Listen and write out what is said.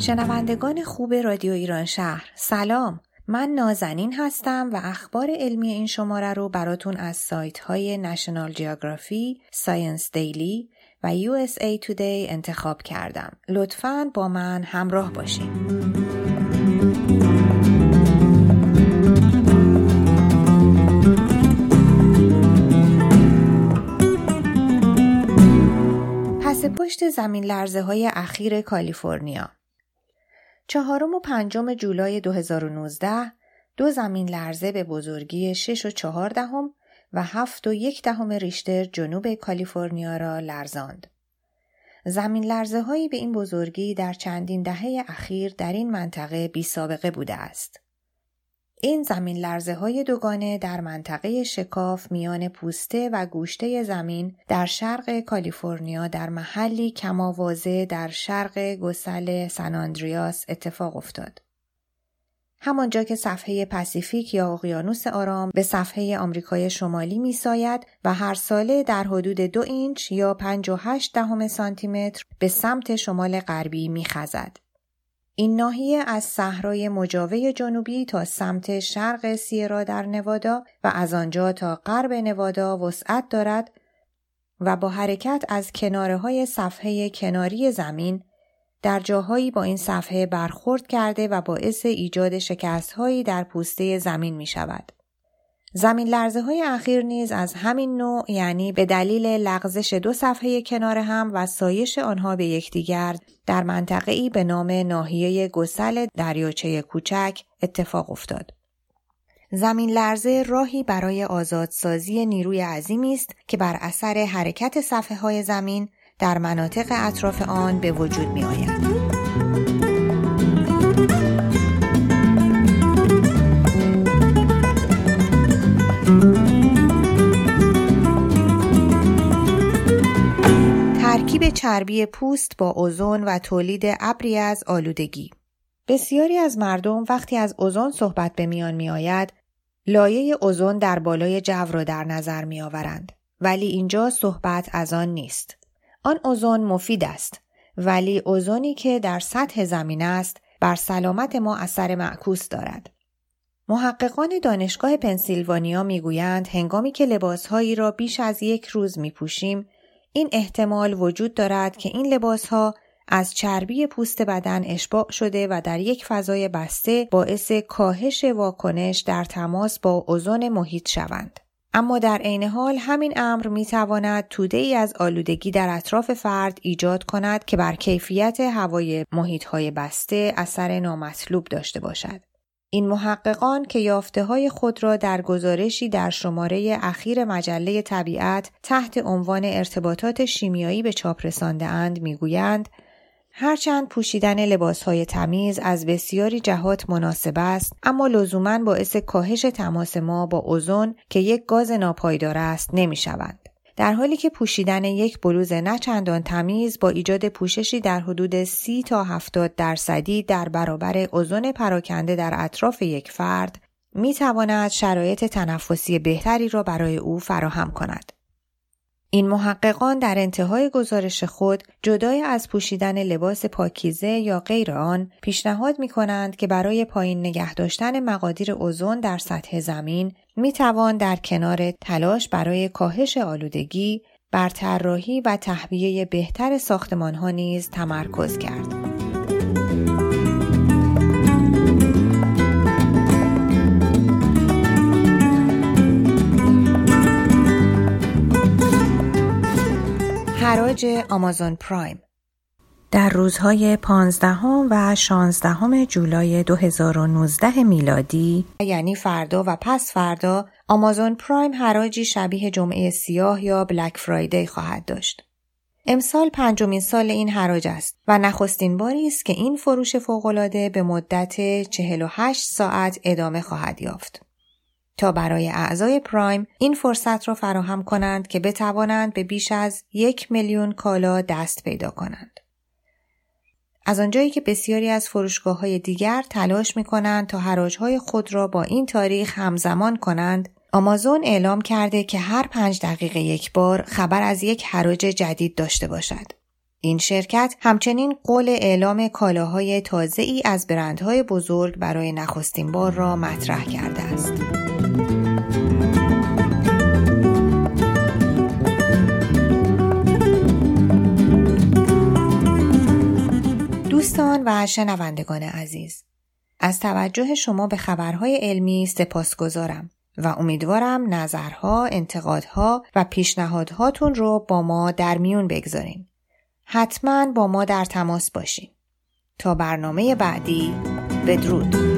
شنوندگان خوب رادیو ایران شهر سلام من نازنین هستم و اخبار علمی این شماره رو براتون از سایت های نشنال جیوگرافی، ساینس دیلی و USA Today انتخاب کردم. لطفاً با من همراه باشین. پس پشت زمین لرزه های اخیر کالیفرنیا چهارم و پنجم جولای 2019 دو زمین لرزه به بزرگی 6 و چهار دهم و هفت و یک دهم ریشتر جنوب کالیفرنیا را لرزاند. زمین لرزه هایی به این بزرگی در چندین دهه اخیر در این منطقه بی سابقه بوده است. این زمین لرزه های دوگانه در منطقه شکاف میان پوسته و گوشته زمین در شرق کالیفرنیا در محلی کماوازه در شرق گسل سن آندریاس اتفاق افتاد. همانجا که صفحه پاسیفیک یا اقیانوس آرام به صفحه آمریکای شمالی میساید و هر ساله در حدود دو اینچ یا 58 دهم سانتی متر به سمت شمال غربی میخزد. این ناحیه از صحرای مجاوه جنوبی تا سمت شرق سیرا در نوادا و از آنجا تا غرب نوادا وسعت دارد و با حرکت از کناره های صفحه کناری زمین در جاهایی با این صفحه برخورد کرده و باعث ایجاد شکستهایی در پوسته زمین می شود. زمین لرزه های اخیر نیز از همین نوع یعنی به دلیل لغزش دو صفحه کنار هم و سایش آنها به یکدیگر در منطقه‌ای به نام ناحیه گسل دریاچه کوچک اتفاق افتاد. زمین لرزه راهی برای آزادسازی نیروی عظیمی است که بر اثر حرکت صفحه های زمین در مناطق اطراف آن به وجود می آید. چربی پوست با اوزون و تولید ابری از آلودگی. بسیاری از مردم وقتی از اوزون صحبت به میان می آید لایه اوزون در بالای جو را در نظر می آورند ولی اینجا صحبت از آن نیست. آن اوزون مفید است. ولی اوزونی که در سطح زمین است بر سلامت ما اثر معکوس دارد. محققان دانشگاه پنسیلوانیا می‌گویند هنگامی که لباسهایی را بیش از یک روز می پوشیم این احتمال وجود دارد که این لباس ها از چربی پوست بدن اشباع شده و در یک فضای بسته باعث کاهش واکنش در تماس با اوزون محیط شوند. اما در عین حال همین امر می تواند توده ای از آلودگی در اطراف فرد ایجاد کند که بر کیفیت هوای محیط های بسته اثر نامطلوب داشته باشد. این محققان که یافته های خود را در گزارشی در شماره اخیر مجله طبیعت تحت عنوان ارتباطات شیمیایی به چاپ رسانده اند می‌گویند هرچند پوشیدن لباس های تمیز از بسیاری جهات مناسب است اما لزوما باعث کاهش تماس ما با اوزون که یک گاز ناپایدار است نمی شوند. در حالی که پوشیدن یک بلوز نه چندان تمیز با ایجاد پوششی در حدود 30 تا 70 درصدی در برابر اوزون پراکنده در اطراف یک فرد می تواند شرایط تنفسی بهتری را برای او فراهم کند. این محققان در انتهای گزارش خود جدای از پوشیدن لباس پاکیزه یا غیر آن پیشنهاد می کنند که برای پایین نگه داشتن مقادیر اوزون در سطح زمین می توان در کنار تلاش برای کاهش آلودگی بر طراحی و تهویه بهتر ساختمان ها نیز تمرکز کرد. حراج آمازون پرایم در روزهای 15 و 16 جولای 2019 میلادی یعنی فردا و پس فردا آمازون پرایم حراجی شبیه جمعه سیاه یا بلک فرایدی خواهد داشت. امسال پنجمین سال این حراج است و نخستین باری است که این فروش فوقالعاده به مدت 48 ساعت ادامه خواهد یافت. تا برای اعضای پرایم این فرصت را فراهم کنند که بتوانند به بیش از یک میلیون کالا دست پیدا کنند. از آنجایی که بسیاری از فروشگاه های دیگر تلاش می کنند تا حراج های خود را با این تاریخ همزمان کنند، آمازون اعلام کرده که هر پنج دقیقه یک بار خبر از یک حراج جدید داشته باشد. این شرکت همچنین قول اعلام کالاهای تازه ای از برندهای بزرگ برای نخستین بار را مطرح کرده است. دوستان و شنوندگان عزیز از توجه شما به خبرهای علمی سپاس گذارم و امیدوارم نظرها، انتقادها و پیشنهادهاتون رو با ما در میون بگذارین. حتما با ما در تماس باشین. تا برنامه بعدی بدرود.